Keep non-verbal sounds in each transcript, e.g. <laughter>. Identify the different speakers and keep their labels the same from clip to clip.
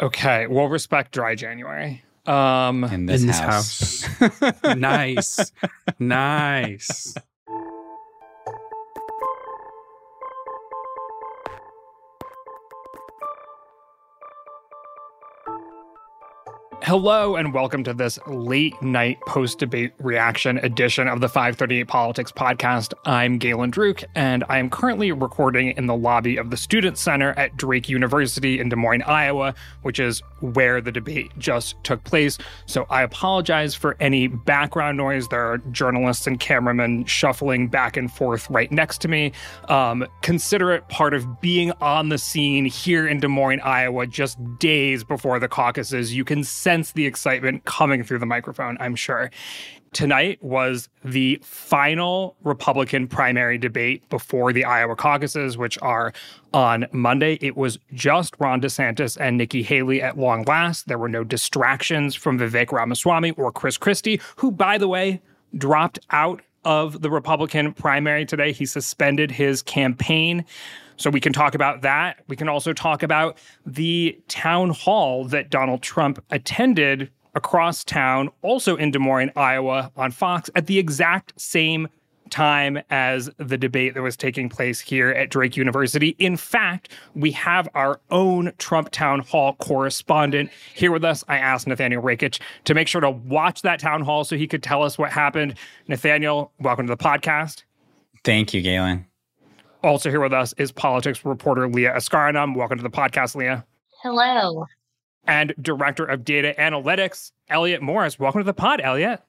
Speaker 1: Okay, we'll respect dry January. Um,
Speaker 2: in this,
Speaker 3: in this
Speaker 2: house.
Speaker 3: house. <laughs> nice. <laughs> nice.
Speaker 1: Hello and welcome to this late night post debate reaction edition of the 538 Politics podcast. I'm Galen Druk, and I am currently recording in the lobby of the Student Center at Drake University in Des Moines, Iowa, which is where the debate just took place. So I apologize for any background noise. There are journalists and cameramen shuffling back and forth right next to me. Um, consider it part of being on the scene here in Des Moines, Iowa, just days before the caucuses. You can sense the excitement coming through the microphone, I'm sure. Tonight was the final Republican primary debate before the Iowa caucuses, which are on Monday. It was just Ron DeSantis and Nikki Haley at long last. There were no distractions from Vivek Ramaswamy or Chris Christie, who, by the way, dropped out of the Republican primary today. He suspended his campaign. So we can talk about that. We can also talk about the town hall that Donald Trump attended across town, also in Des Moines, Iowa, on Fox at the exact same time as the debate that was taking place here at Drake University. In fact, we have our own Trump town hall correspondent here with us. I asked Nathaniel Rakich to make sure to watch that town hall so he could tell us what happened. Nathaniel, welcome to the podcast.
Speaker 2: Thank you, Galen.
Speaker 1: Also here with us is politics reporter Leah Askarinam. Welcome to the podcast, Leah.
Speaker 4: Hello.
Speaker 1: And director of data analytics, Elliot Morris. Welcome to the pod, Elliot.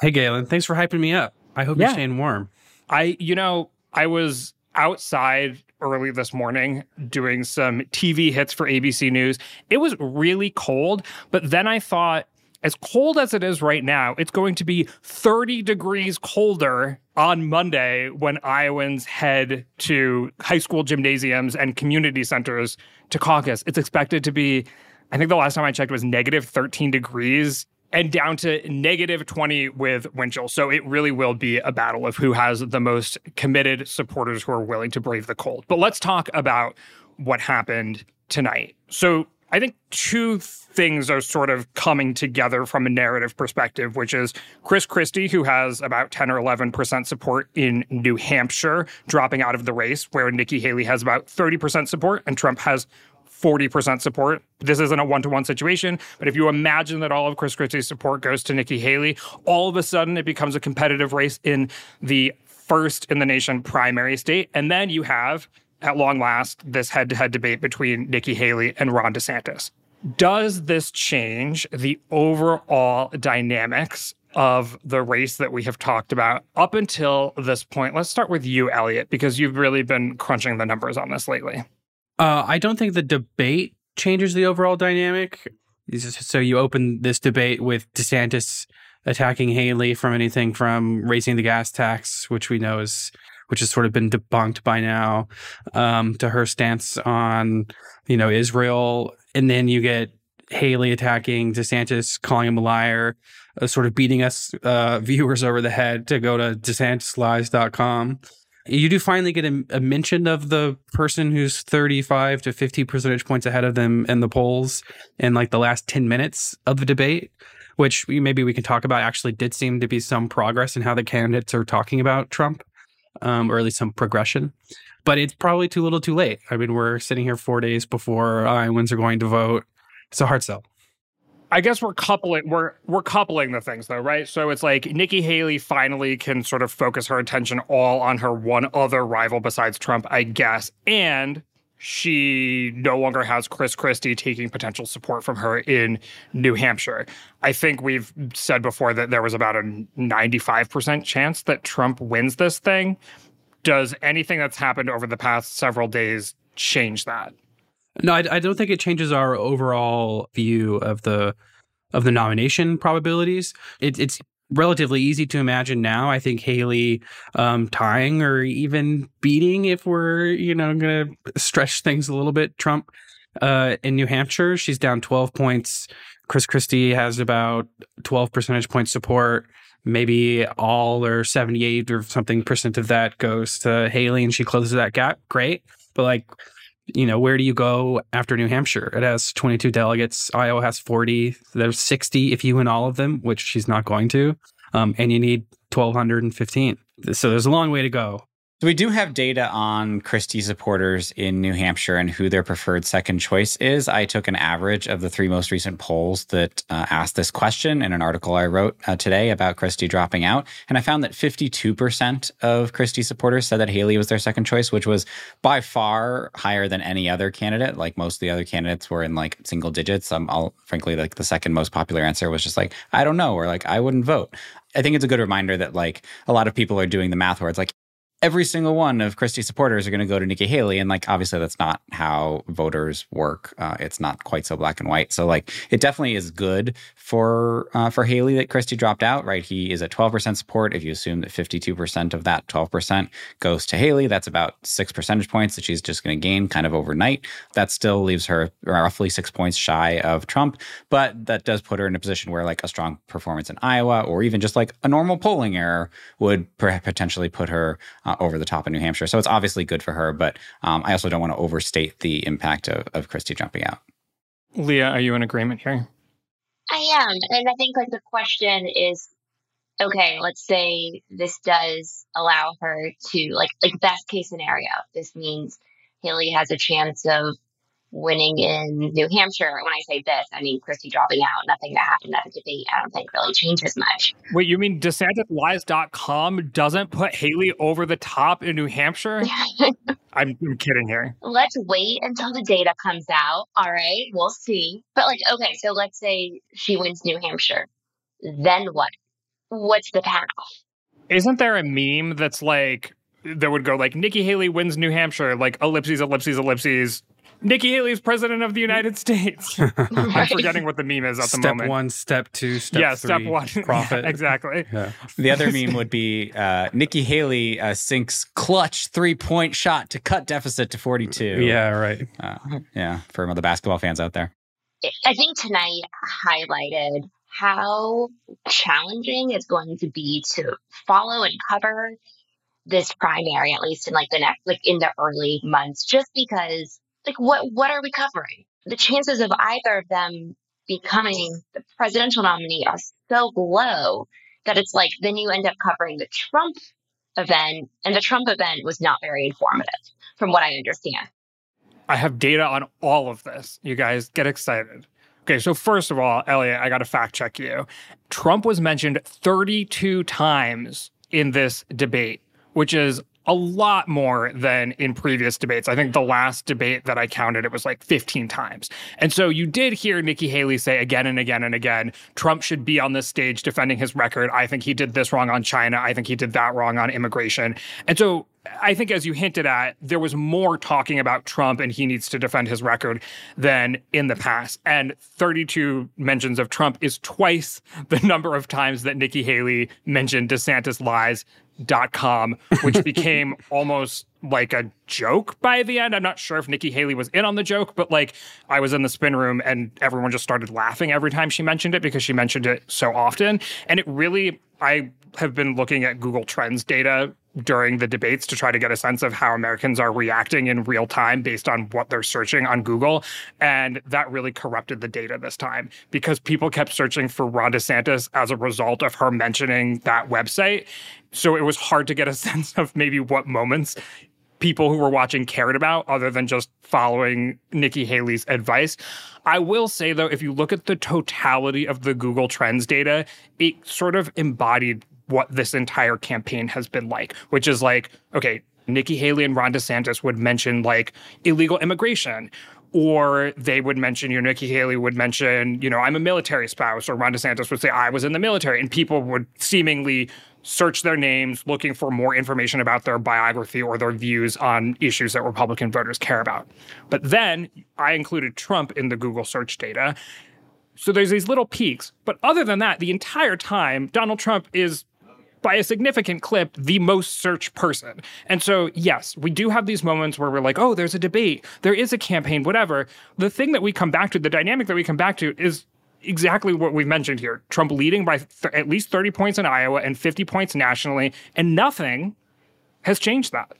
Speaker 3: Hey, Galen. Thanks for hyping me up. I hope
Speaker 1: Yeah.
Speaker 3: you're staying warm.
Speaker 1: I, you know, I was outside early this morning doing some TV hits for ABC News. It was really cold, but then I thought, as cold as it is right now, it's going to be 30 degrees colder on Monday when Iowans head to high school gymnasiums and community centers to caucus. It's expected to be, I think the last time I checked was negative 13 degrees and down to negative 20 with wind chill. So it really will be a battle of who has the most committed supporters who are willing to brave the cold. But let's talk about what happened tonight. So I think two things are sort of coming together from a narrative perspective, which is Chris Christie, who has about 10 or 11% support in New Hampshire, dropping out of the race, where Nikki Haley has about 30% support and Trump has 40% support. This isn't a one to one situation, but if you imagine that all of Chris Christie's support goes to Nikki Haley, all of a sudden it becomes a competitive race in the first in the nation primary state. And then you have, at long last, this head to head debate between Nikki Haley and Ron DeSantis. Does this change the overall dynamics of the race that we have talked about up until this point? Let's start with you, Elliot, because you've really been crunching the numbers on this lately.
Speaker 3: Uh, I don't think the debate changes the overall dynamic. So you open this debate with DeSantis attacking Haley from anything from raising the gas tax, which we know is which has sort of been debunked by now, um, to her stance on you know Israel, and then you get Haley attacking DeSantis, calling him a liar, uh, sort of beating us uh, <laughs> viewers over the head to go to DeSantisLies.com. You do finally get a, a mention of the person who's 35 to 50 percentage points ahead of them in the polls in like the last 10 minutes of the debate, which maybe we can talk about. Actually, did seem to be some progress in how the candidates are talking about Trump, um, or at least some progression. But it's probably too little too late. I mean, we're sitting here four days before Iowans are going to vote. It's a hard sell.
Speaker 1: I guess we're coupling we're we're coupling the things though, right? So it's like Nikki Haley finally can sort of focus her attention all on her one other rival besides Trump, I guess. And she no longer has Chris Christie taking potential support from her in New Hampshire. I think we've said before that there was about a 95% chance that Trump wins this thing. Does anything that's happened over the past several days change that?
Speaker 3: No, I, I don't think it changes our overall view of the of the nomination probabilities. It, it's relatively easy to imagine now. I think Haley um, tying or even beating, if we're you know going to stretch things a little bit. Trump uh, in New Hampshire, she's down twelve points. Chris Christie has about twelve percentage point support. Maybe all or seventy eight or something percent of that goes to Haley, and she closes that gap. Great, but like you know, where do you go after New Hampshire? It has 22 delegates. Iowa has 40. There's 60 if you win all of them, which she's not going to. Um, and you need 1,215. So there's a long way to go.
Speaker 2: So we do have data on Christie supporters in New Hampshire and who their preferred second choice is. I took an average of the three most recent polls that uh, asked this question in an article I wrote uh, today about Christie dropping out, and I found that 52% of Christie supporters said that Haley was their second choice, which was by far higher than any other candidate. Like most of the other candidates were in like single digits. Um, I'll frankly like the second most popular answer was just like I don't know or like I wouldn't vote. I think it's a good reminder that like a lot of people are doing the math where it's like every single one of Christie supporters are going to go to Nikki Haley. And like, obviously, that's not how voters work. Uh, it's not quite so black and white. So like, it definitely is good for uh, for Haley that Christie dropped out. Right, he is at twelve percent support. If you assume that fifty two percent of that twelve percent goes to Haley, that's about six percentage points that she's just going to gain kind of overnight. That still leaves her roughly six points shy of Trump, but that does put her in a position where like a strong performance in Iowa or even just like a normal polling error would potentially put her. Uh, over the top in New Hampshire. So it's obviously good for her, but um, I also don't want to overstate the impact of, of Christie jumping out.
Speaker 1: Leah, are you in agreement here?
Speaker 4: I am. And I think like the question is okay, let's say this does allow her to like like best case scenario. This means Haley has a chance of winning in New Hampshire. When I say this, I mean Christie dropping out. Nothing that happened at the debate, I don't think really changes much.
Speaker 1: Wait, you mean DeSantisLies.com doesn't put Haley over the top in New Hampshire? <laughs> I'm, I'm kidding here.
Speaker 4: Let's wait until the data comes out. All right, we'll see. But like, okay, so let's say she wins New Hampshire. Then what? What's the path?
Speaker 1: Isn't there a meme that's like that would go like Nikki Haley wins New Hampshire, like ellipses, ellipses, ellipses, Nikki Haley is president of the United States. <laughs> I'm forgetting what the meme is at
Speaker 3: step
Speaker 1: the moment.
Speaker 3: Step one, step two, step yeah,
Speaker 1: three. step one.
Speaker 3: Profit. <laughs>
Speaker 1: Yeah, exactly. <laughs>
Speaker 2: Yeah. The other meme would be uh, Nikki Haley uh, sinks clutch three point shot to cut deficit to 42.
Speaker 3: Yeah, right.
Speaker 2: Uh, yeah, for the basketball fans out there.
Speaker 4: I think tonight highlighted how challenging it's going to be to follow and cover this primary, at least in like the next, like in the early months, just because like what what are we covering? The chances of either of them becoming the presidential nominee are so low that it's like then you end up covering the Trump event, and the Trump event was not very informative, from what I understand.
Speaker 1: I have data on all of this. You guys get excited. Okay, so first of all, Elliot, I got to fact check you. Trump was mentioned 32 times in this debate, which is a lot more than in previous debates. I think the last debate that I counted, it was like 15 times. And so you did hear Nikki Haley say again and again and again, Trump should be on this stage defending his record. I think he did this wrong on China. I think he did that wrong on immigration. And so I think, as you hinted at, there was more talking about Trump and he needs to defend his record than in the past. And 32 mentions of Trump is twice <laughs> the number of times that Nikki Haley mentioned DeSantis lies dot com, which <laughs> became almost like a joke by the end. I'm not sure if Nikki Haley was in on the joke, but like I was in the spin room and everyone just started laughing every time she mentioned it because she mentioned it so often. And it really, I have been looking at Google Trends data during the debates to try to get a sense of how Americans are reacting in real time based on what they're searching on Google. And that really corrupted the data this time because people kept searching for Ron DeSantis as a result of her mentioning that website. So it was hard to get a <laughs> sense of maybe what moments people who were watching cared about other than just following Nikki Haley's advice. I will say though, if you look at the totality of the Google Trends data, it sort of embodied what this entire campaign has been like, which is like, okay, Nikki Haley and Ron DeSantis would mention like illegal immigration. Or they would mention, you know, Nikki Haley would mention, you know, I'm a military spouse, or Ron DeSantis would say, I was in the military. And people would seemingly search their names looking for more information about their biography or their views on issues that Republican voters care about. But then I included Trump in the Google search data. So there's these little peaks. But other than that, the entire time, Donald Trump is by a significant clip the most searched person. And so, yes, we do have these moments where we're like, oh, there's a debate, there is a campaign, whatever. The thing that we come back to, the dynamic that we come back to is exactly what we've mentioned here Trump leading by th- at least 30 points in Iowa and 50 points nationally, and nothing has changed that.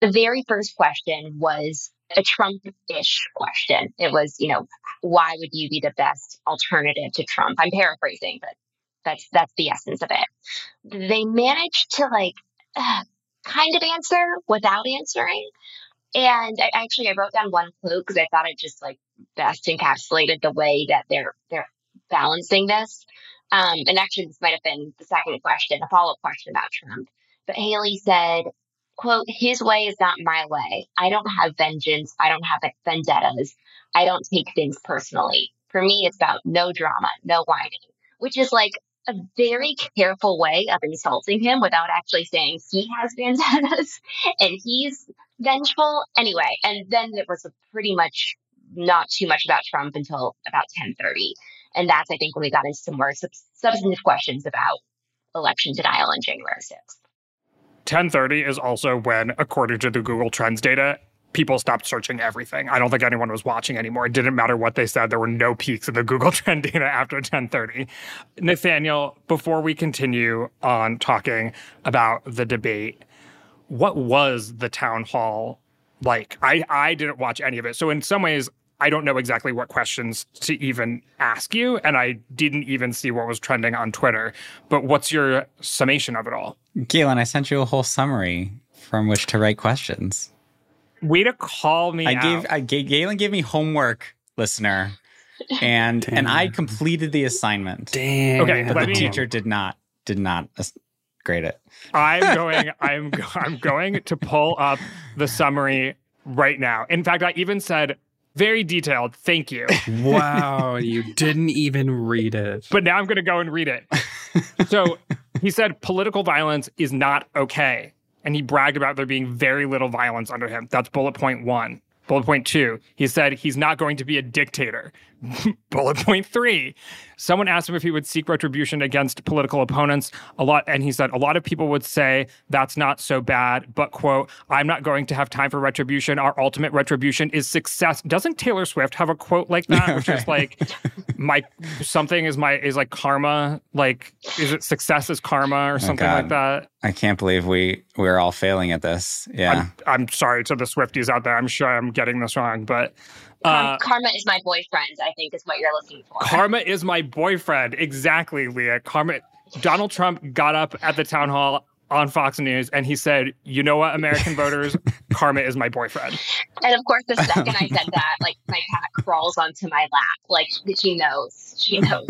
Speaker 4: The very first question was a Trump-ish question. It was, you know, why would you be the best alternative to Trump? I'm paraphrasing, but that's that's the essence of it. They managed to like uh, kind of answer without answering. And I, actually, I wrote down one quote because I thought it just like best encapsulated the way that they're they're balancing this. Um, and actually, this might have been the second question, a follow up question about Trump. But Haley said, "quote His way is not my way. I don't have vengeance. I don't have vendettas. I don't take things personally. For me, it's about no drama, no whining." Which is like a very careful way of insulting him without actually saying he has vendettas <laughs> and he's vengeful. Anyway, and then it was pretty much not too much about Trump until about 1030. And that's, I think, when we got into some more sub- substantive questions about election denial on January 6th.
Speaker 1: 1030 is also when, according to the Google Trends data, people stopped searching everything. I don't think anyone was watching anymore. It didn't matter what they said. There were no peaks in the Google <laughs> Trend data after 1030. Nathaniel, before we continue on talking about the debate, what was the town hall like? I, I didn't watch any of it. So in some ways, I don't know exactly what questions to even ask you. And I didn't even see what was trending on Twitter. But what's your summation of it all?
Speaker 2: Galen, I sent you a whole summary from which to write questions.
Speaker 1: Way to call me
Speaker 2: I
Speaker 1: out.
Speaker 2: gave I gave Galen gave me homework, listener, and
Speaker 3: Damn.
Speaker 2: and I completed the assignment.
Speaker 3: Damn.
Speaker 1: Okay,
Speaker 2: But the
Speaker 1: me-
Speaker 2: teacher did not did not grade it.
Speaker 1: I'm <laughs> going. I'm. I'm going to pull up the summary right now. In fact, I even said very detailed. Thank you. <laughs>
Speaker 3: Wow, you didn't even read it.
Speaker 1: But now I'm going to go and read it. So he said political violence is not okay, and he bragged about there being very little violence under him. That's bullet point one. Bullet point two, he said he's not going to be a dictator. <laughs> Bullet point three, someone asked him if he would seek retribution against political opponents. A lot, and he said a lot of people would say that's not so bad, but quote, I'm not going to have time for retribution. Our ultimate retribution is success. Doesn't Taylor Swift have a quote like that, which is <laughs> like my something is my is like karma, like is it success is karma or oh something like that?
Speaker 2: I can't believe we we're all failing at this. Yeah.
Speaker 1: I'm, I'm sorry to the Swifties out there. I'm sure I'm getting this wrong, but
Speaker 4: Karma,
Speaker 1: uh,
Speaker 4: Karma is my boyfriend, I think is what you're looking for.
Speaker 1: Karma is my boyfriend. Exactly, Leah. Karma. Donald Trump got up at the town hall on Fox News and he said, "You know what, American <laughs> voters, Karma is my boyfriend."
Speaker 4: and of course, the <laughs> second I said that, like my cat crawls onto my lap. Like she knows. She knows.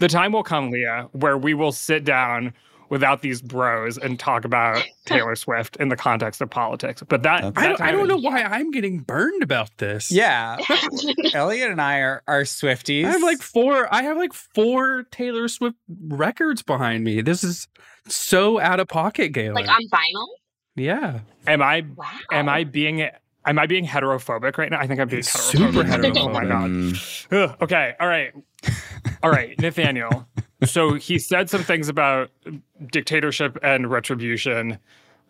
Speaker 1: The time will come, Leah, where we will sit down without these bros and talk about <laughs> Taylor Swift in the context of politics. But that,
Speaker 2: That's-
Speaker 3: I don't, I don't know why I'm getting burned about this.
Speaker 2: Yeah. <laughs> Elliot and I are are Swifties.
Speaker 3: I have like four. I have like four Taylor Swift records behind me. This is so out of pocket, Galen.
Speaker 4: like on vinyl.
Speaker 3: yeah,
Speaker 1: Am I
Speaker 4: Wow.
Speaker 1: am I being am I being heterophobic right now? I think I'm being
Speaker 3: Super
Speaker 1: heterophobic. Oh my
Speaker 3: heterophobic.
Speaker 1: god. <laughs> Ugh, okay. All right. All right, Nathaniel. So he said some things about dictatorship and retribution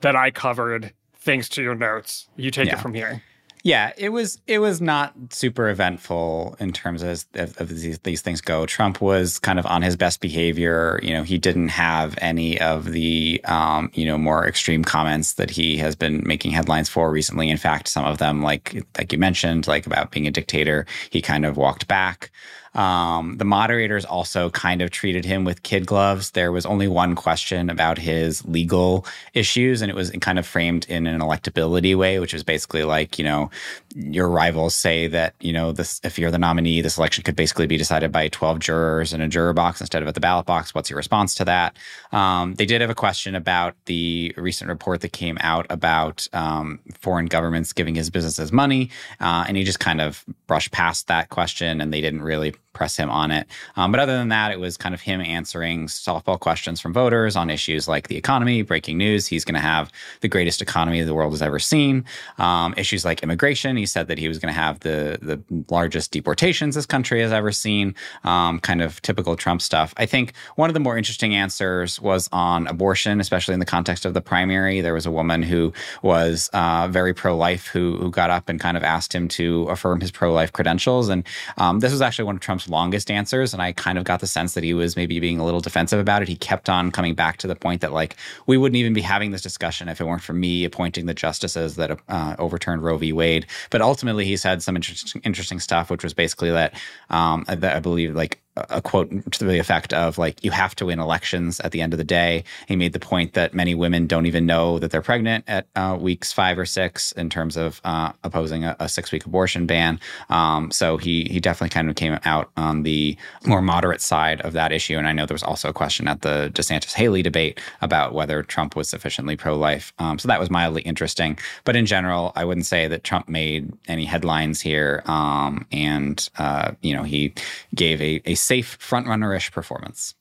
Speaker 1: that I covered thanks to your notes. You take
Speaker 2: Yeah.
Speaker 1: it from here.
Speaker 2: Yeah, it was it was not super eventful in terms of, of, of these, these things go. Trump was kind of on his best behavior. You know, he didn't have any of the um, you know more extreme comments that he has been making headlines for recently. In fact, some of them, like like you mentioned, like about being a dictator, he kind of walked back. Um, the moderators also kind of treated him with kid gloves. There was only one question about his legal issues, and it was kind of framed in an electability way, which was basically like, you know, your rivals say that, you know, this if you're the nominee, this election could basically be decided by 12 jurors in a juror box instead of at the ballot box. What's your response to that? Um, they did have a question about the recent report that came out about um, foreign governments giving his businesses money, uh, and he just kind of brushed past that question, and they didn't really press him on it. Um, but other than that, it was kind of him answering softball questions from voters on issues like the economy, breaking news. He's going to have the greatest economy the world has ever seen. Um, issues like immigration. He said that he was going to have the the largest deportations this country has ever seen. Um, kind of typical Trump stuff. I think one of the more interesting answers was on abortion, especially in the context of the primary. There was a woman who was uh, very pro life who who got up and kind of asked him to affirm his pro life credentials, and um, this was actually one of Trump's Trump's longest answers. And I kind of got the sense that he was maybe being a little defensive about it. He kept on coming back to the point that, like, we wouldn't even be having this discussion if it weren't for me appointing the justices that uh, overturned Roe v. Wade. But ultimately, he said some interesting, interesting stuff, which was basically that, um, that I believe, like, a quote to the effect of like you have to win elections at the end of the day. He made the point that many women don't even know that they're pregnant at uh, weeks five or six in terms of uh, opposing a, a, six week abortion ban. Um, so he he definitely kind of came out on the more moderate side of that issue. And i know there was also a question at the desantis haley debate about whether trump was sufficiently pro-life. Um, so that was mildly interesting. But in general i wouldn't say that trump made any headlines here. Um, and uh, you know he gave a, a safe frontrunner-ish performance.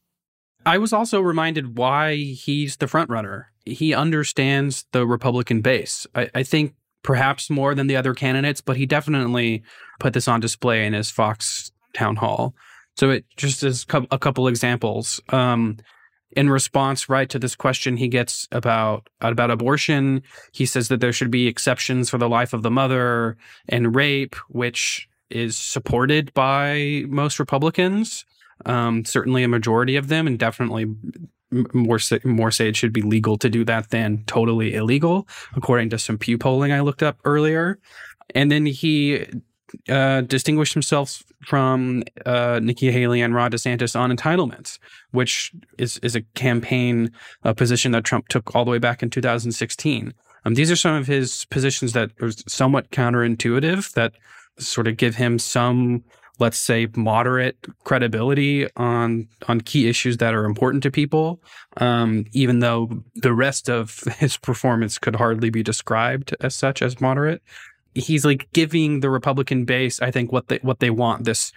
Speaker 3: I was also reminded why he's the frontrunner. He understands the Republican base. I, I, think perhaps more than the other candidates, but he definitely put this on display in his Fox town hall. So it just is a couple examples. Um, in response, right to this question he gets about about abortion, he says that there should be exceptions for the life of the mother and rape, which is supported by most Republicans. Um, certainly a majority of them, and definitely more more say it should be legal to do that than totally illegal, according to some Pew polling I looked up earlier. And then he uh, distinguished himself from uh, Nikki Haley and Ron DeSantis on entitlements, which is is a campaign uh, position that Trump took all the way back in 2016. Um, these are some of his positions that are somewhat counterintuitive that sort of give him some let's say moderate credibility on on key issues that are important to people um, even though the rest of <laughs> his performance could hardly be described as such as moderate he's like giving the republican base i think what they what they want this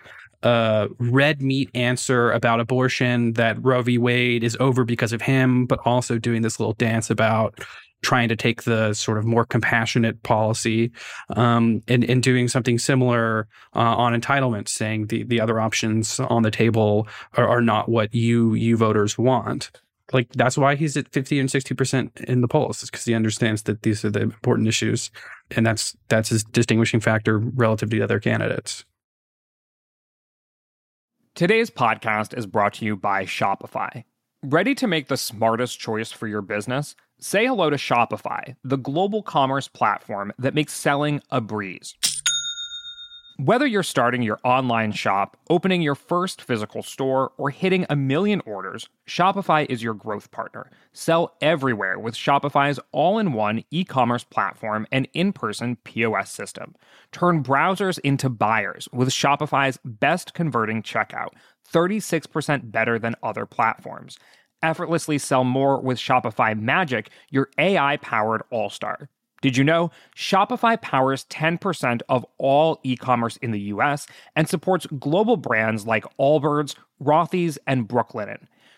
Speaker 3: uh, red meat answer about abortion that Roe v. Wade is over because of him, but also doing this little dance about trying to take the sort of more compassionate policy um, and, and doing something similar uh, on entitlements, saying the, the other options on the table are, are not what you you voters want. Like that's why he's at fifty and sixty percent in the polls, because he understands that these are the important issues, and that's that's his distinguishing factor relative to the other candidates.
Speaker 1: Today's podcast is brought to you by Shopify. Ready to make the smartest choice for your business? Say hello to Shopify, the global commerce platform that makes selling a breeze. Whether you're starting your online shop, opening your first physical store, or hitting a million orders, Shopify is your growth partner. Sell everywhere with Shopify's all in one e commerce platform and in person POS system. Turn browsers into buyers with Shopify's best converting checkout, 36% better than other platforms effortlessly sell more with Shopify Magic, your AI powered all star. Did you know Shopify powers 10% of all e commerce in the US and supports global brands like Allbirds, Rothy's, and Brooklinen?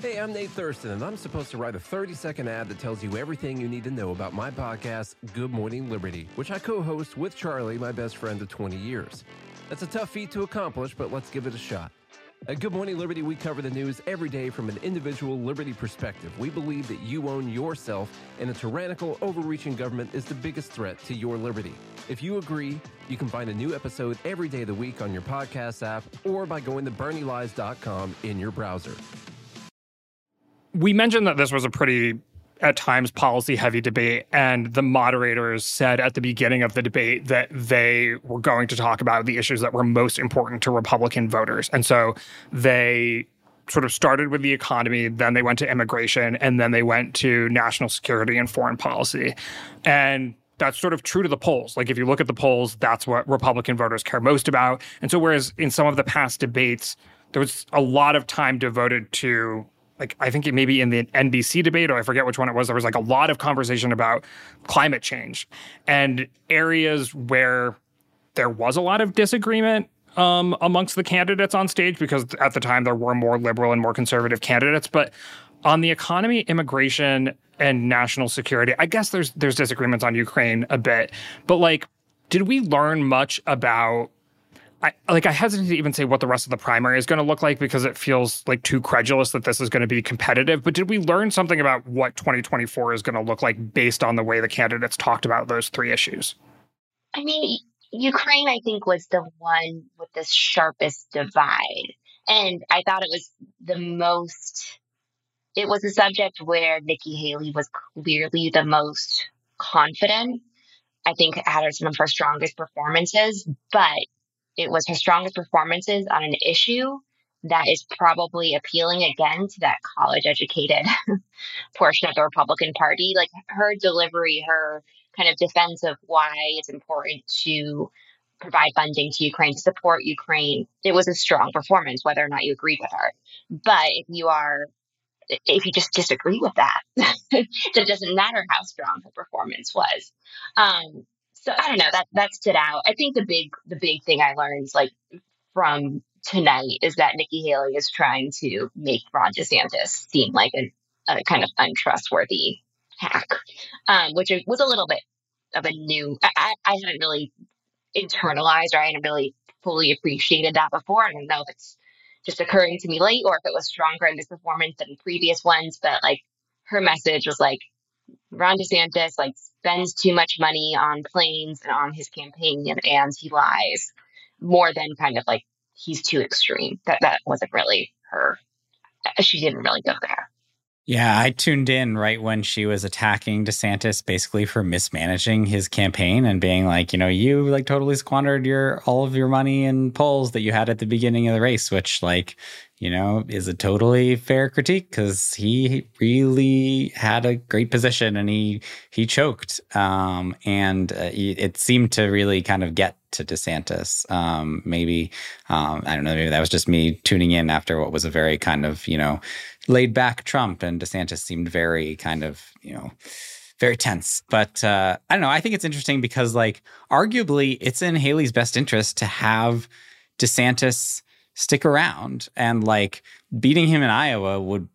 Speaker 5: Hey, I'm Nate Thurston, and I'm supposed to write a 30 second ad that tells you everything you need to know about my podcast, Good Morning Liberty, which I co host with Charlie, my best friend of 20 years. That's a tough feat to accomplish, but let's give it a shot. At Good Morning Liberty, we cover the news every day from an individual liberty perspective. We believe that you own yourself, and a tyrannical, overreaching government is the biggest threat to your liberty. If you agree, you can find a new episode every day of the week on your podcast app or by going to BernieLies.com in your browser
Speaker 1: we mentioned that this was a pretty at times policy heavy debate and the moderators said at the beginning of the debate that they were going to talk about the issues that were most important to republican voters and so they sort of started with the economy then they went to immigration and then they went to national security and foreign policy and that's sort of true to the polls. Like if you look at the polls, that's what Republican voters care most about. And so whereas in some of the past debates, there was a lot of time devoted to like I think it maybe in the NBC debate, or I forget which one it was, there was like a lot of conversation about climate change and areas where there was a lot of disagreement um, amongst the candidates on stage because at the time there were more liberal and more conservative candidates. But on the economy, immigration, and national security, I guess there's there's disagreements on Ukraine a bit. But like, did we learn much about I, like I hesitate to even say what the rest of the primary is going to look like because it feels like too credulous that this is going to be competitive. But did we learn something about what 2024 is going to look like based on the way the candidates talked about those three issues?
Speaker 4: I mean, Ukraine, I think, was the one with the sharpest divide. And I thought it was the most, it was a subject where Nikki Haley was clearly the most confident. I think had some of her strongest performances, but it was her strongest performances on an issue that is probably appealing again to that college educated <laughs> portion of the Republican Party. Like her delivery, her kind of defense of why it's important to provide funding to Ukraine, to support Ukraine. It was a strong performance, whether or not you agreed with her. But if you are, if you just disagree with that, <laughs> it doesn't matter how strong her performance was. Um, so I don't know that that stood out. I think the big the big thing I learned like from tonight is that Nikki Haley is trying to make Ron DeSantis seem like a, a kind of untrustworthy hack, um, which was a little bit of a new. I, I hadn't really internalized or I hadn't really fully appreciated that before. I don't know if it's just occurring to me late or if it was stronger in this performance than previous ones, but like her message was like Ron DeSantis like spends too much money on planes and on his campaign and he lies more than kind of like he's too extreme. That that wasn't really her. She didn't really go there.
Speaker 2: Yeah, I tuned in right when she was attacking DeSantis basically for mismanaging his campaign and being like, you know, you like totally squandered your all of your money and polls that you had at the beginning of the race, which like you know, is a totally fair critique because he really had a great position and he he choked. Um, and uh, it seemed to really kind of get to DeSantis. Um, maybe um, I don't know. Maybe that was just me tuning in after what was a very kind of you know laid back Trump, and DeSantis seemed very kind of you know very tense. But uh, I don't know. I think it's interesting because like arguably it's in Haley's best interest to have DeSantis stick around and like beating him in Iowa would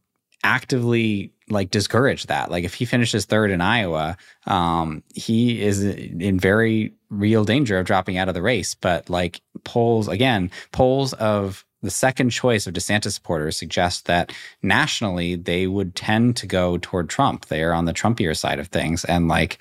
Speaker 2: actively like discourage that. Like if he finishes third in Iowa, um, he is in very real danger of dropping out of the race. But like polls, again, polls of the second choice of DeSantis supporters suggest that nationally they would tend to go toward Trump. They are on the Trumpier side of things. And like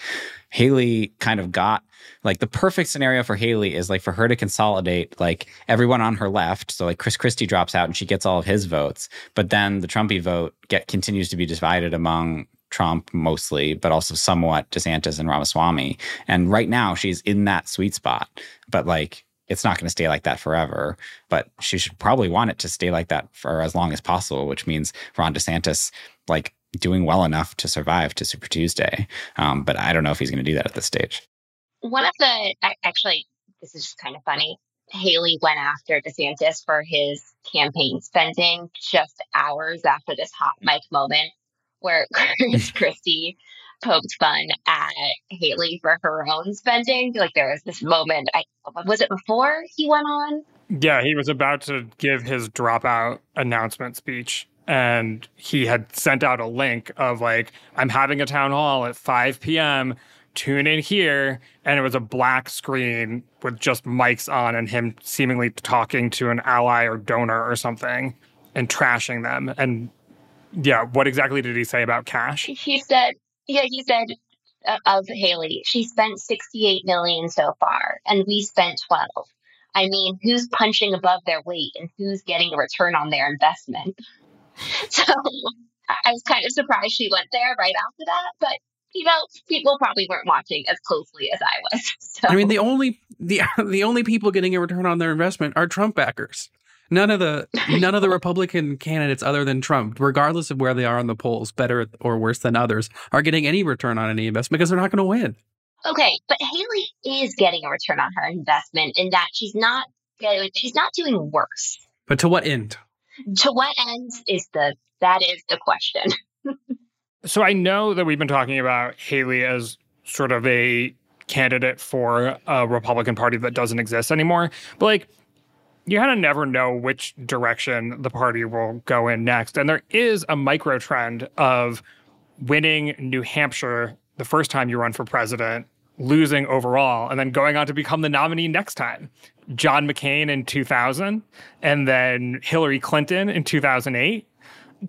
Speaker 2: Haley kind of got like the perfect scenario for Haley is like for her to consolidate like everyone on her left. So like Chris Christie drops out and she gets all of his votes, but then the Trumpy vote get continues to be divided among Trump mostly, but also somewhat DeSantis and Ramaswamy. And right now she's in that sweet spot. But like it's not going to stay like that forever, but she should probably want it to stay like that for as long as possible, which means Ron DeSantis like doing well enough to survive to Super Tuesday. Um, but I don't know if he's going to do that at this stage
Speaker 4: one of the actually, this is just kind of funny. Haley went after DeSantis for his campaign spending just hours after this hot mic moment where <laughs> Chris <laughs> Christie poked fun at Haley for her own spending. Like there was this moment. I was it before he went on.
Speaker 1: Yeah, he was about to give his dropout announcement speech, and he had sent out a link of like, "I'm having a town hall at 5 p.m tune in here and it was a black screen with just mics on and him seemingly talking to an ally or donor or something and trashing them. And yeah what exactly did he say about cash?
Speaker 4: He said yeah he said uh, of haley she spent 68 million so far and we spent 12 i mean who's punching above their weight and who's getting a return on their investment? <laughs> So i was kind of surprised she went there right after that but you know, people probably weren't watching as closely as I was. <laughs> So.
Speaker 3: I mean, the only the <laughs> the only people getting a return on their investment are Trump backers. None of the <laughs> none of the Republican candidates other than Trump, regardless of where they are on the polls, better or worse than others, are getting any return on any investment because they're not going to win.
Speaker 4: Okay, but Haley is getting a return on her investment in that she's not getting, she's not doing worse.
Speaker 3: But to what end?
Speaker 4: To what end is the that is the question.
Speaker 1: So I know that we've been talking about Haley as sort of a candidate for a Republican Party that doesn't exist anymore. But like, you kind of never know which direction the party will go in next. And there is a micro trend of winning New Hampshire the first time you run for president, losing overall, and then going on to become the nominee next time. John McCain in 2000, and then Hillary Clinton in 2008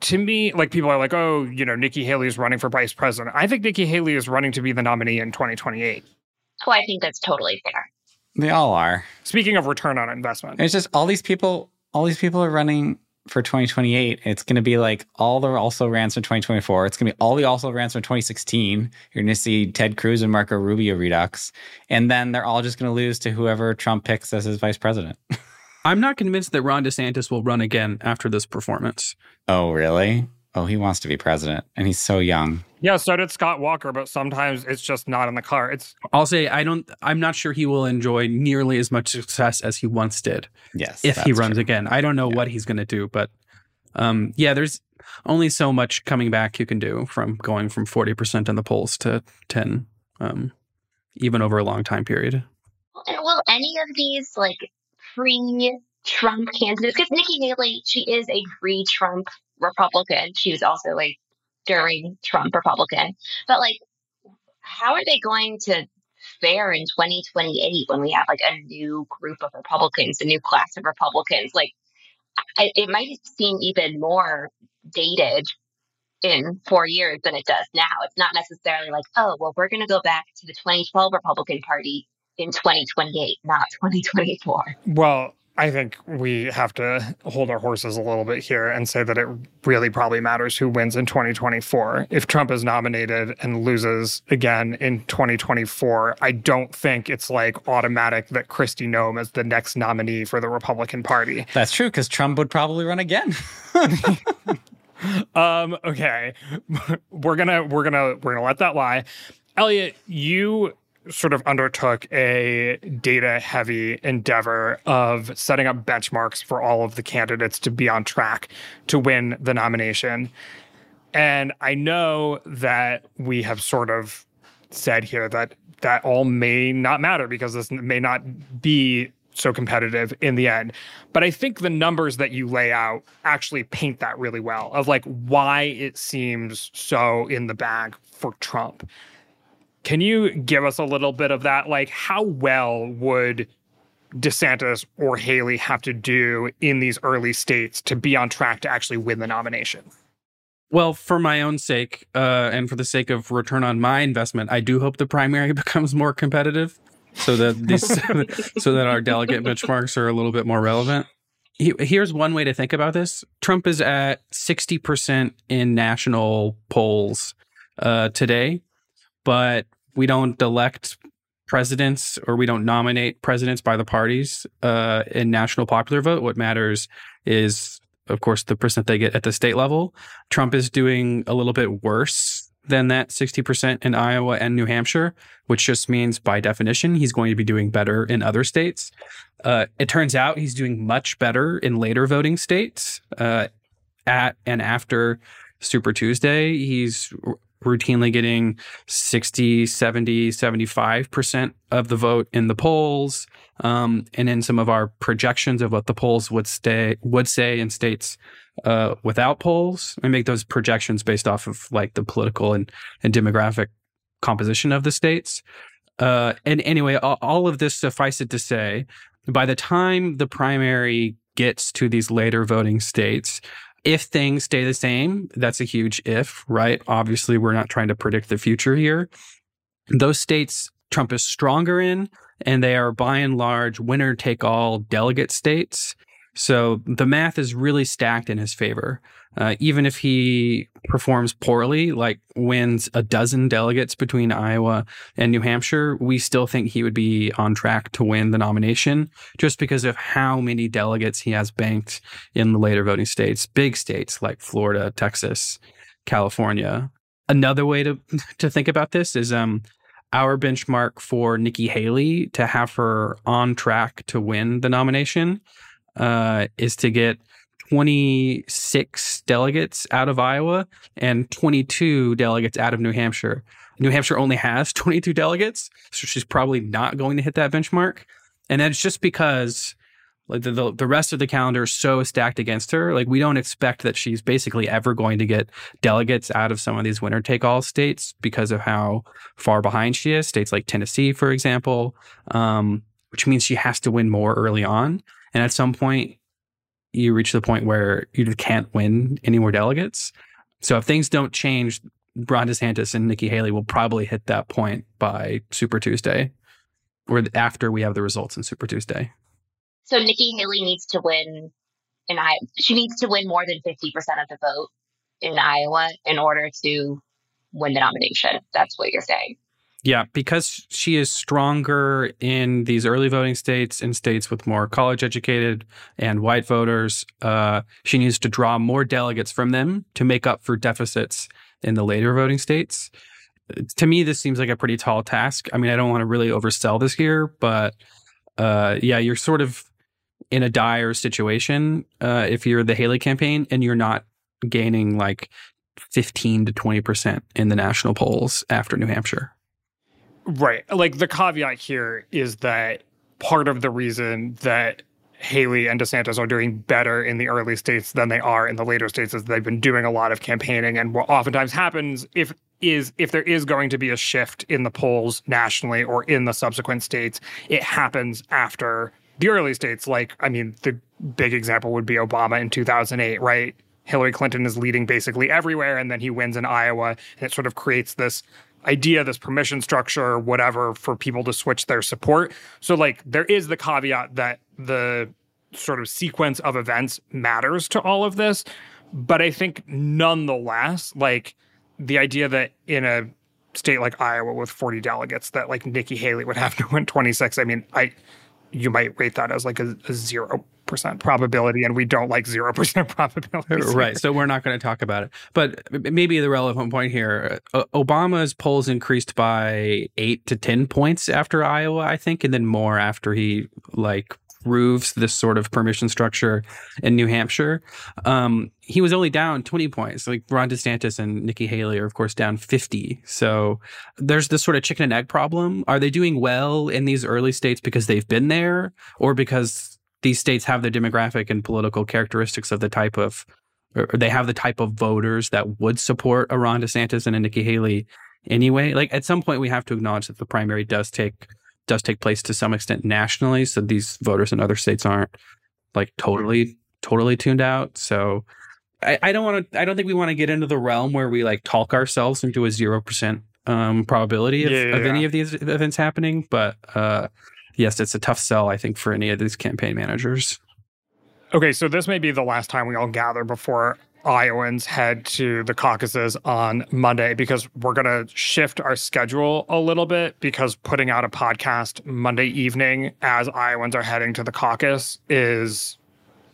Speaker 1: to me, like people are like, oh, you know, Nikki Haley is running for vice president. I think Nikki Haley is running to be the nominee in 2028.
Speaker 4: Oh, I think that's totally fair.
Speaker 2: They all are.
Speaker 1: Speaking of return on investment,
Speaker 2: it's just all these people. All these people are running for 2028. It's going to be like all the also rans from 2024. It's going to be all the also rans from 2016. You're going to see Ted Cruz and Marco Rubio redux, and then they're all just going to lose to whoever Trump picks as his vice president. <laughs>
Speaker 3: I'm not convinced that Ron DeSantis will run again after this performance.
Speaker 2: Oh, really? Oh, he wants to be president, and he's so young.
Speaker 1: Yeah, so did Scott Walker, but sometimes it's just not in the car. It's
Speaker 3: I'll say I don't I'm not sure he will enjoy nearly as much success as he once did.
Speaker 2: Yes.
Speaker 3: If he runs true. again. I don't know yeah. what he's gonna do, but um yeah, there's only so much coming back you can do from going from forty percent in the polls to ten, um, even over a long time period.
Speaker 4: Will any of these like pre Trump candidates, because Nikki Haley, she is a free Trump Republican. She was also like during Trump Republican. But like, how are they going to fare in 2028 when we have like a new group of Republicans, a new class of Republicans? Like, I, it might seem even more dated in four years than it does now. It's not necessarily like, oh, well, we're going to go back to the 2012 Republican Party in 2028, not 2024.
Speaker 1: Well, I think we have to hold our horses a little bit here and say that it really probably matters who wins in 2024. If Trump is nominated and loses again in 2024, I don't think it's like automatic that Kristi Noem is the next nominee for the Republican Party.
Speaker 2: That's true because Trump would probably run again. <laughs>
Speaker 1: um, okay, <laughs> we're gonna we're gonna we're gonna let that lie. Elliot, you sort of undertook a data heavy endeavor of setting up benchmarks for all of the candidates to be on track to win the nomination. And I know that we have sort of said here that that all may not matter because this may not be so competitive in the end. But I think the numbers that you lay out actually paint that really well of like why it seems so in the bag for Trump. Can you give us a little bit of that? Like, how well would DeSantis or Haley have to do in these early states to be on track to actually win the nomination?
Speaker 3: Well, for my own sake, uh, and for the sake of return on my investment, I do hope the primary <laughs> becomes more competitive, so that these, <laughs> so that our delegate benchmarks are a little bit more relevant. Here's one way to think about this: Trump is at sixty percent in national polls uh, today, but we don't elect presidents or we don't nominate presidents by the parties uh, in national popular vote. What matters is, of course, the percent they get at the state level. Trump is doing a little bit worse than that 60% in Iowa and New Hampshire, which just means by definition, he's going to be doing better in other states. Uh, it turns out he's doing much better in later voting states. Uh, at and after Super Tuesday, he's routinely getting 60, 70, 75% of the vote in the polls. Um, and in some of our projections of what the polls would stay would say in states uh, without polls, we make those projections based off of like the political and, and demographic composition of the states. Uh, and anyway, all, all of this suffice it to say, by the time the primary gets to these later voting states, if things stay the same, that's a huge if, right? Obviously, we're not trying to predict the future here. Those states Trump is stronger in, and they are by and large winner take all delegate states. So the math is really stacked in his favor. Uh, even if he performs poorly, like wins a dozen delegates between Iowa and New Hampshire, we still think he would be on track to win the nomination just because of how many delegates he has banked in the later voting states, big states like Florida, Texas, California. Another way to <laughs> to think about this is um, our benchmark for Nikki Haley to have her on track to win the nomination uh, is to get 26 delegates out of Iowa and 22 delegates out of New Hampshire. New Hampshire only has <laughs> 22 delegates, so she's probably not going to hit that benchmark. And that's just because Like the, the, the rest of the calendar is so stacked against her. Like we don't expect that she's basically ever going to get delegates out of some of these winner take all states because of how far behind she is. States like Tennessee, for example, um, which means she has to win more early on. And at some point, you reach the point where you can't win any more delegates. So if things don't change, Ron DeSantis and Nikki Haley will probably hit that point by Super Tuesday or after we have the results in Super Tuesday.
Speaker 4: So Nikki Haley needs to win in I she needs to win more than 50% of the vote in Iowa in order to win the nomination. That's what you're saying.
Speaker 3: Yeah, because she is stronger in these early voting states, and states with more college educated and white voters, uh, she needs to draw more delegates from them to make up for deficits in the later voting states. To me, this seems like a pretty tall task. I mean, I don't want to really oversell this here, but uh, yeah, you're sort of in a dire situation uh, if you're the Haley campaign and you're not gaining like 15 to 20% in the national polls after New Hampshire.
Speaker 1: Right. Like the caveat here is that part of the reason that Haley and DeSantis are doing better in the early states than they are in the later states is they've been doing a lot of campaigning. And what oftentimes happens if is if there is going to be a shift in the polls nationally or in the subsequent states, it happens after the early states. Like, I mean, the big example would be Obama in 2008, right? Hillary Clinton is leading basically everywhere, and then he wins in Iowa, and it sort of creates this idea, this permission structure, whatever, for people to switch their support. So, like, there is the caveat that the sort of sequence of events matters to all of this. But I think nonetheless, like, the idea that in a state like Iowa with 40 delegates, that like Nikki Haley would have to win 26. I mean, I you might rate that as like a, a zero percent probability, and we don't like zero percent <laughs> probability. <laughs>
Speaker 3: Right. So we're not going to talk about it. But maybe the relevant point here: uh, Obama's polls increased by eight to ten points after Iowa, I think, and then more after he like proves this sort of permission structure in New Hampshire. Um, he was only down 20 points. Like Ron DeSantis and Nikki Haley are, of course, down 50. So there's this sort of chicken and egg problem. Are they doing well in these early states because they've been there or because these states have the demographic and political characteristics of the type of, or they have the type of voters that would support a Ron DeSantis and a Nikki Haley anyway? Like at some point, we have to acknowledge that the primary does take does take place to some extent nationally. So these voters in other states aren't like totally, totally tuned out. So I, I don't want to, I don't think we want to get into the realm where we like talk ourselves into a 0% um, probability of, yeah, yeah, of any of these events happening. But uh, yes, it's a tough sell, I think, for any of these campaign managers.
Speaker 1: Okay, so this may be the last time we all gather before Iowans head to the caucuses on Monday because we're going to shift our schedule a little bit because putting out a podcast Monday evening as Iowans are heading to the caucus is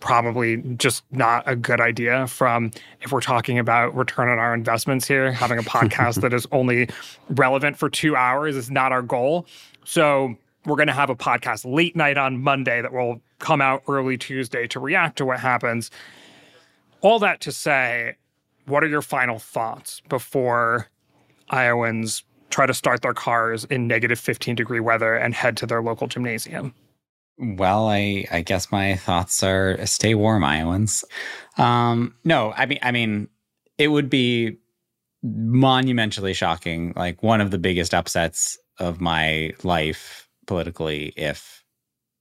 Speaker 1: probably just not a good idea from if we're talking about return on our investments here having a <laughs> podcast that is only relevant for 2 hours is not our goal so we're going to have a podcast late night on Monday that will come out early Tuesday to react to what happens all that to say, what are your final thoughts before Iowans try to start their cars in negative 15 degree weather and head to their local gymnasium?
Speaker 2: Well, I I guess my thoughts are stay warm, Iowans. Um, no, I mean I mean it would be monumentally shocking, like one of the biggest upsets of my life politically if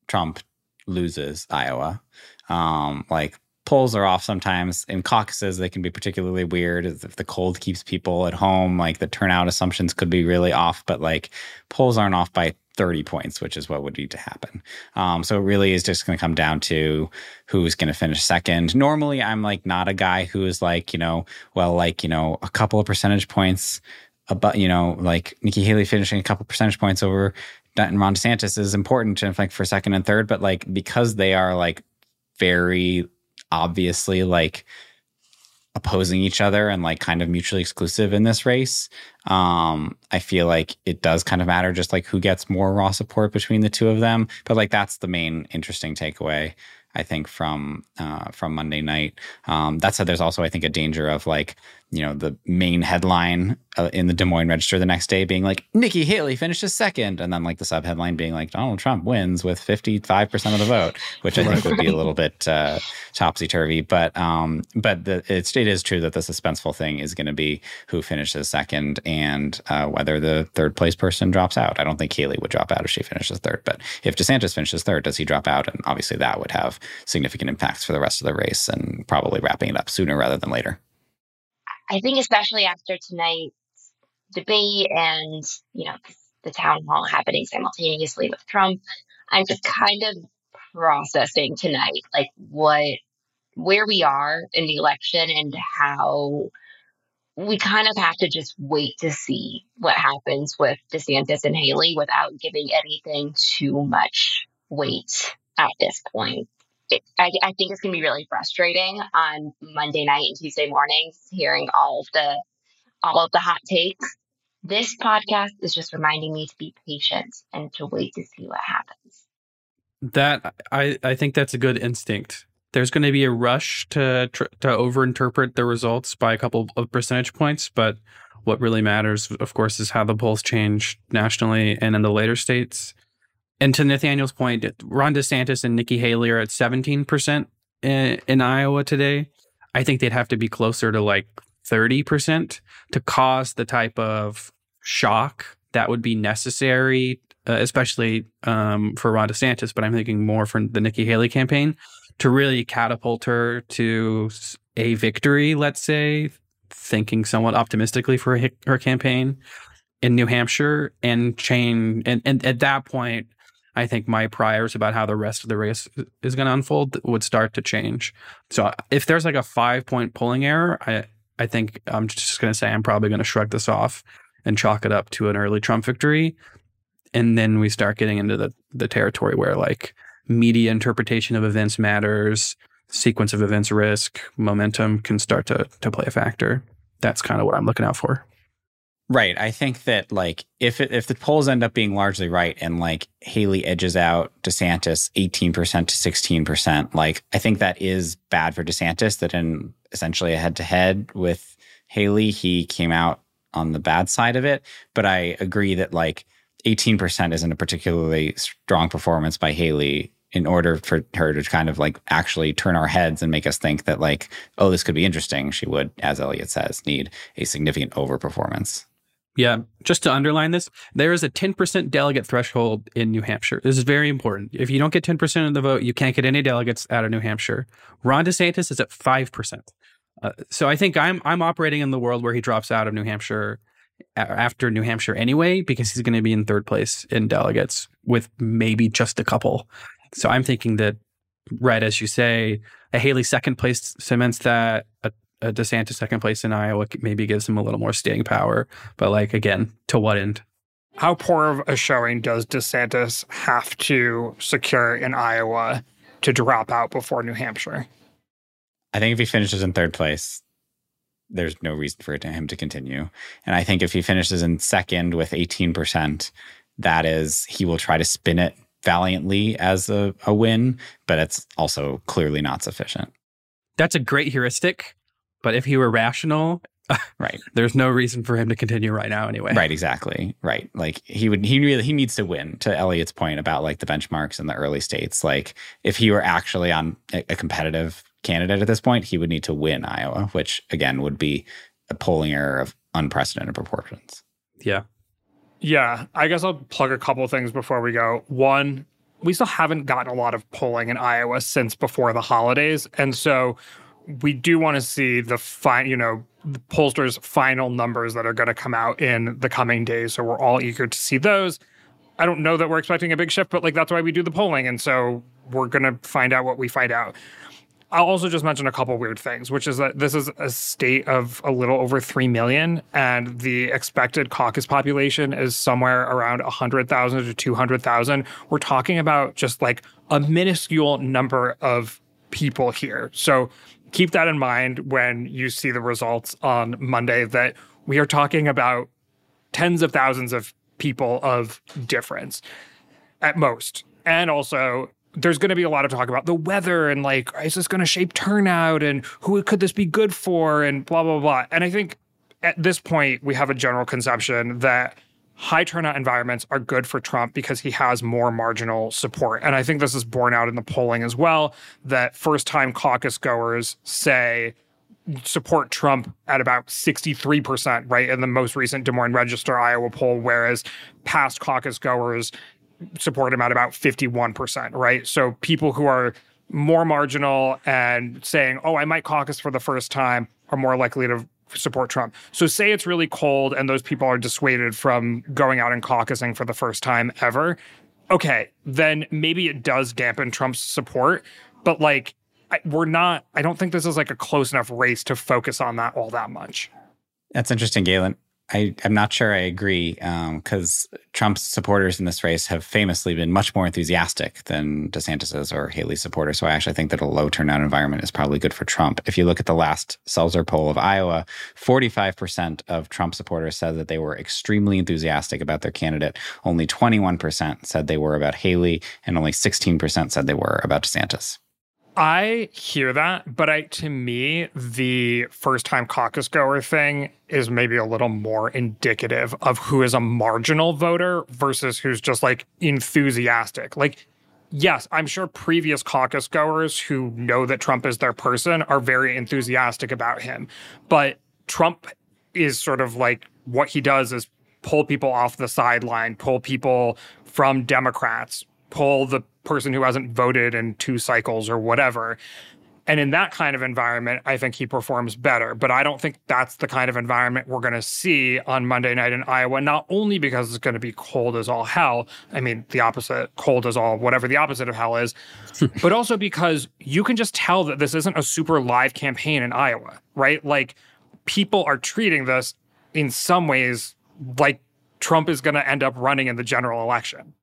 Speaker 2: Trump loses Iowa. Um, like polls are off sometimes. In caucuses, they can be particularly weird if the cold keeps people at home. Like the turnout assumptions could be really off, but like polls aren't off by 30 points, which is what would need to happen. Um, so it really is just going to come down to who's going to finish second. Normally, I'm like not a guy who is like, you know, well, like, you know, a couple of percentage points about, you know, like Nikki Haley finishing a couple percentage points over and Ron DeSantis is important to like for second and third, but like because they are like very obviously like opposing each other and like kind of mutually exclusive in this race. Um, I feel like it does kind of matter just like who gets more raw support between the two of them. But like that's the main interesting takeaway. I think from uh, from Monday night. Um, that said, there's also I think a danger of like you know the main headline uh, in the Des Moines Register the next day being like Nikki Haley finishes second, and then like the sub headline being like Donald Trump wins with 55 percent of the vote, which I think would be a little bit uh, topsy turvy. But um, but the, it's, it is true that the suspenseful thing is going to be who finishes second and uh, whether the third place person drops out. I don't think Haley would drop out if she finishes third, but if DeSantis finishes third, does he drop out? And obviously that would have significant impacts for the rest of the race and probably wrapping it up sooner rather than later.
Speaker 4: I think especially after tonight's debate and, you know, the town hall happening simultaneously with Trump, I'm just kind of processing tonight, like what, where we are in the election and how we kind of have to just wait to see what happens with DeSantis and Haley without giving anything too much weight at this point. I, I think it's going to be really frustrating on Monday night and Tuesday mornings hearing all of the all of the hot takes. This podcast is just reminding me to be patient and to wait to see what happens.
Speaker 3: That I I think that's a good instinct. There's going to be a rush to to overinterpret the results by a couple of percentage points, but what really matters, of course, is how the polls change nationally and in the later states. And to Nathaniel's point, Ron DeSantis and Nikki Haley are at 17% in, in Iowa today. I think they'd have to be closer to like 30% to cause the type of shock that would be necessary, uh, especially um, for Ron DeSantis, but I'm thinking more for the Nikki Haley campaign to really catapult her to a victory, let's say, thinking somewhat optimistically for her campaign in New Hampshire and chain. And, and at that point, I think my priors about how the rest of the race is going to unfold would start to change. So if there's like a five point polling error, I I think I'm just going to say I'm probably going to shrug this off and chalk it up to an early Trump victory, and then we start getting into the the territory where like media interpretation of events matters, sequence of events risk, momentum can start to to play a factor. That's kind of what I'm looking out for.
Speaker 2: Right. I think that like if it, if the polls end up being largely right and like Haley edges out DeSantis 18% to 16%, like I think that is bad for DeSantis that in essentially a head to head with Haley, he came out on the bad side of it. But I agree that like 18% isn't a particularly strong performance by Haley in order for her to kind of like actually turn our heads and make us think that like, oh, this could be interesting, she would, as elliot says, need a significant overperformance.
Speaker 3: Yeah, just to underline this, there is a 10% delegate threshold in New Hampshire. This is very important. If you don't get 10% of the vote, you can't get any delegates out of New Hampshire. Ron DeSantis is at 5%. Uh, so I think I'm I'm operating in the world where he drops out of New Hampshire after New Hampshire anyway because he's going to be in third place in delegates with maybe just a couple. So I'm thinking that right as you say, a Haley second place cements that, a Uh, DeSantis second place in Iowa maybe gives him a little more staying power. But like again, to what end?
Speaker 1: How poor of a showing does DeSantis have to secure in Iowa to drop out before New Hampshire?
Speaker 2: I think if he finishes in third place, there's no reason for him to continue. And I think if he finishes in second with 18%, that is, he will try to spin it valiantly as a, a win, but it's also clearly not sufficient.
Speaker 3: That's a great heuristic. But if he were rational,
Speaker 2: right, <laughs>
Speaker 3: there's no reason for him to continue right now anyway.
Speaker 2: Right, exactly. Right. Like he would he really he needs to win to Elliot's point about like the benchmarks in the early states. Like if he were actually on a, a competitive candidate at this point, he would need to win Iowa, which again would be a polling error of unprecedented proportions.
Speaker 3: Yeah.
Speaker 1: Yeah, I guess I'll plug a couple things before we go. One, we still haven't gotten a lot of polling in Iowa since before the holidays. And so we do want to see the fine, you know, the pollsters' final numbers that are going to come out in the coming days. So we're all eager to see those. I don't know that we're expecting a big shift, but like that's why we do the polling, and so we're going to find out what we find out. I'll also just mention a couple weird things, which is that this is a state of a little over 3 million, and the expected caucus population is somewhere around 100,000 to 200,000. We're talking about just like a minuscule number of people here. So keep that in mind when you see the results on Monday that we are talking about tens of thousands of people of difference at most. And also, there's going to be a lot of talk about the weather and like, is this going to shape turnout and who could this be good for and blah, blah, blah. And I think at this point, we have a general conception that high turnout environments are good for Trump because he has more marginal support. And I think this is borne out in the polling as well that first time caucus goers say, support Trump at about 63%, right, in the most recent Des Moines Register Iowa poll, whereas past caucus goers support him at about 51%, right? So people who are more marginal and saying, oh, I might caucus for the first time are more likely to support Trump. So say it's really cold and those people are dissuaded from going out and caucusing for the first time ever. Okay, then maybe it does dampen Trump's support, but like I, we're not I don't think this is like a close enough race to focus on that all that much.
Speaker 2: That's interesting, Galen. I, am not sure I agree because um, Trump's supporters in this race have famously been much more enthusiastic than DeSantis's or Haley's supporters. So I actually think that a low turnout environment is probably good for Trump. If you look at the last Selzer poll of Iowa, 45% of Trump supporters said that they were extremely enthusiastic about their candidate. Only 21% said they were about Haley, and only 16% said they were about DeSantis.
Speaker 1: I hear that, but I to me the first time caucus goer thing is maybe a little more indicative of who is a marginal voter versus who's just like enthusiastic. Like yes, I'm sure previous caucus goers who know that Trump is their person are very enthusiastic about him. But Trump is sort of like what he does is pull people off the sideline, pull people from Democrats, pull the person who hasn't voted in two cycles or whatever. And in that kind of environment, I think he performs better. But I don't think that's the kind of environment we're going to see on Monday night in Iowa, not only because it's going to be cold as all hell. I mean, the opposite, cold as all, whatever the opposite of hell is, <laughs> but also because you can just tell that this isn't a super live campaign in Iowa, right? Like people are treating this in some ways like Trump is going to end up running in the general election.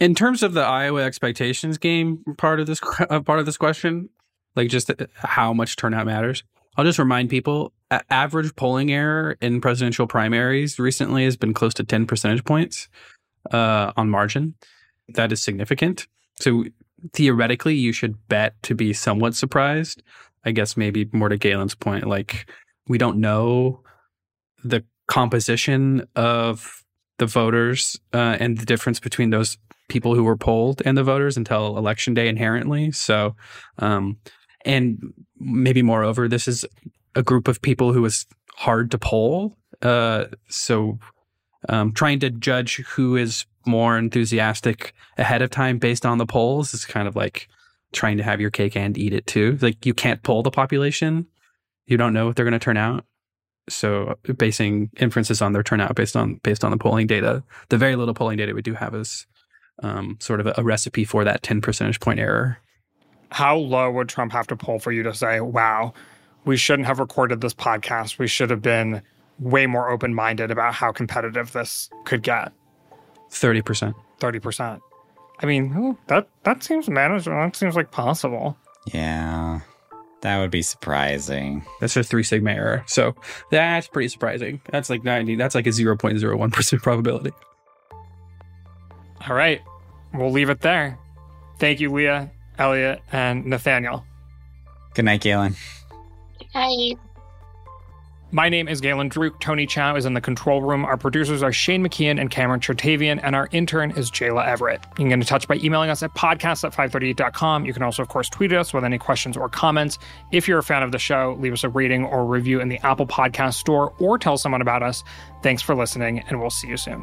Speaker 3: In terms of the Iowa expectations game part of this <laughs> uh, part of this question, like just uh, how much turnout matters, I'll just remind people: average polling error in presidential primaries recently has been close to ten percentage points uh, on margin. That is significant. So theoretically, you should bet to be somewhat surprised. I guess maybe more to Galen's point, like we don't know the composition of the voters uh, and the difference between those people who were polled and the voters until election day inherently. So, um, and maybe moreover, this is a group of people who is hard to poll. Uh, so, um, trying to judge who is more enthusiastic ahead of time based on the polls is kind of like trying to have your cake and eat it too. Like you can't poll the population. You don't know if they're going to turn out. So basing inferences on their turnout based on based on the polling data, the very little polling data we do have is um, sort of a, a recipe for that 10 percentage point error.
Speaker 1: How low would Trump have to pull for you to say, wow, we shouldn't have recorded this podcast? We should have been way more open minded about how competitive this could get?
Speaker 3: 30%.
Speaker 1: 30%. I mean, that that seems manageable. That seems like possible.
Speaker 2: Yeah. That would be surprising.
Speaker 3: That's a three sigma error. So that's pretty surprising. That's like 90. That's like a 0.01% <laughs> probability.
Speaker 1: All right we'll leave it there. Thank you, Leah, Elliot, and Nathaniel.
Speaker 2: Good night, Galen.
Speaker 4: Good night.
Speaker 1: My name is Galen Druk. Tony Chow is in the control room. Our producers are Shane McKeon and Cameron Chertavian, and our intern is Jayla Everett. You can get in touch by emailing us at podcast at 538.com. You can also, of course, tweet us with any questions or comments. If you're a fan of the show, leave us a rating or review in the Apple Podcast Store or tell someone about us. Thanks for listening, and we'll see you soon.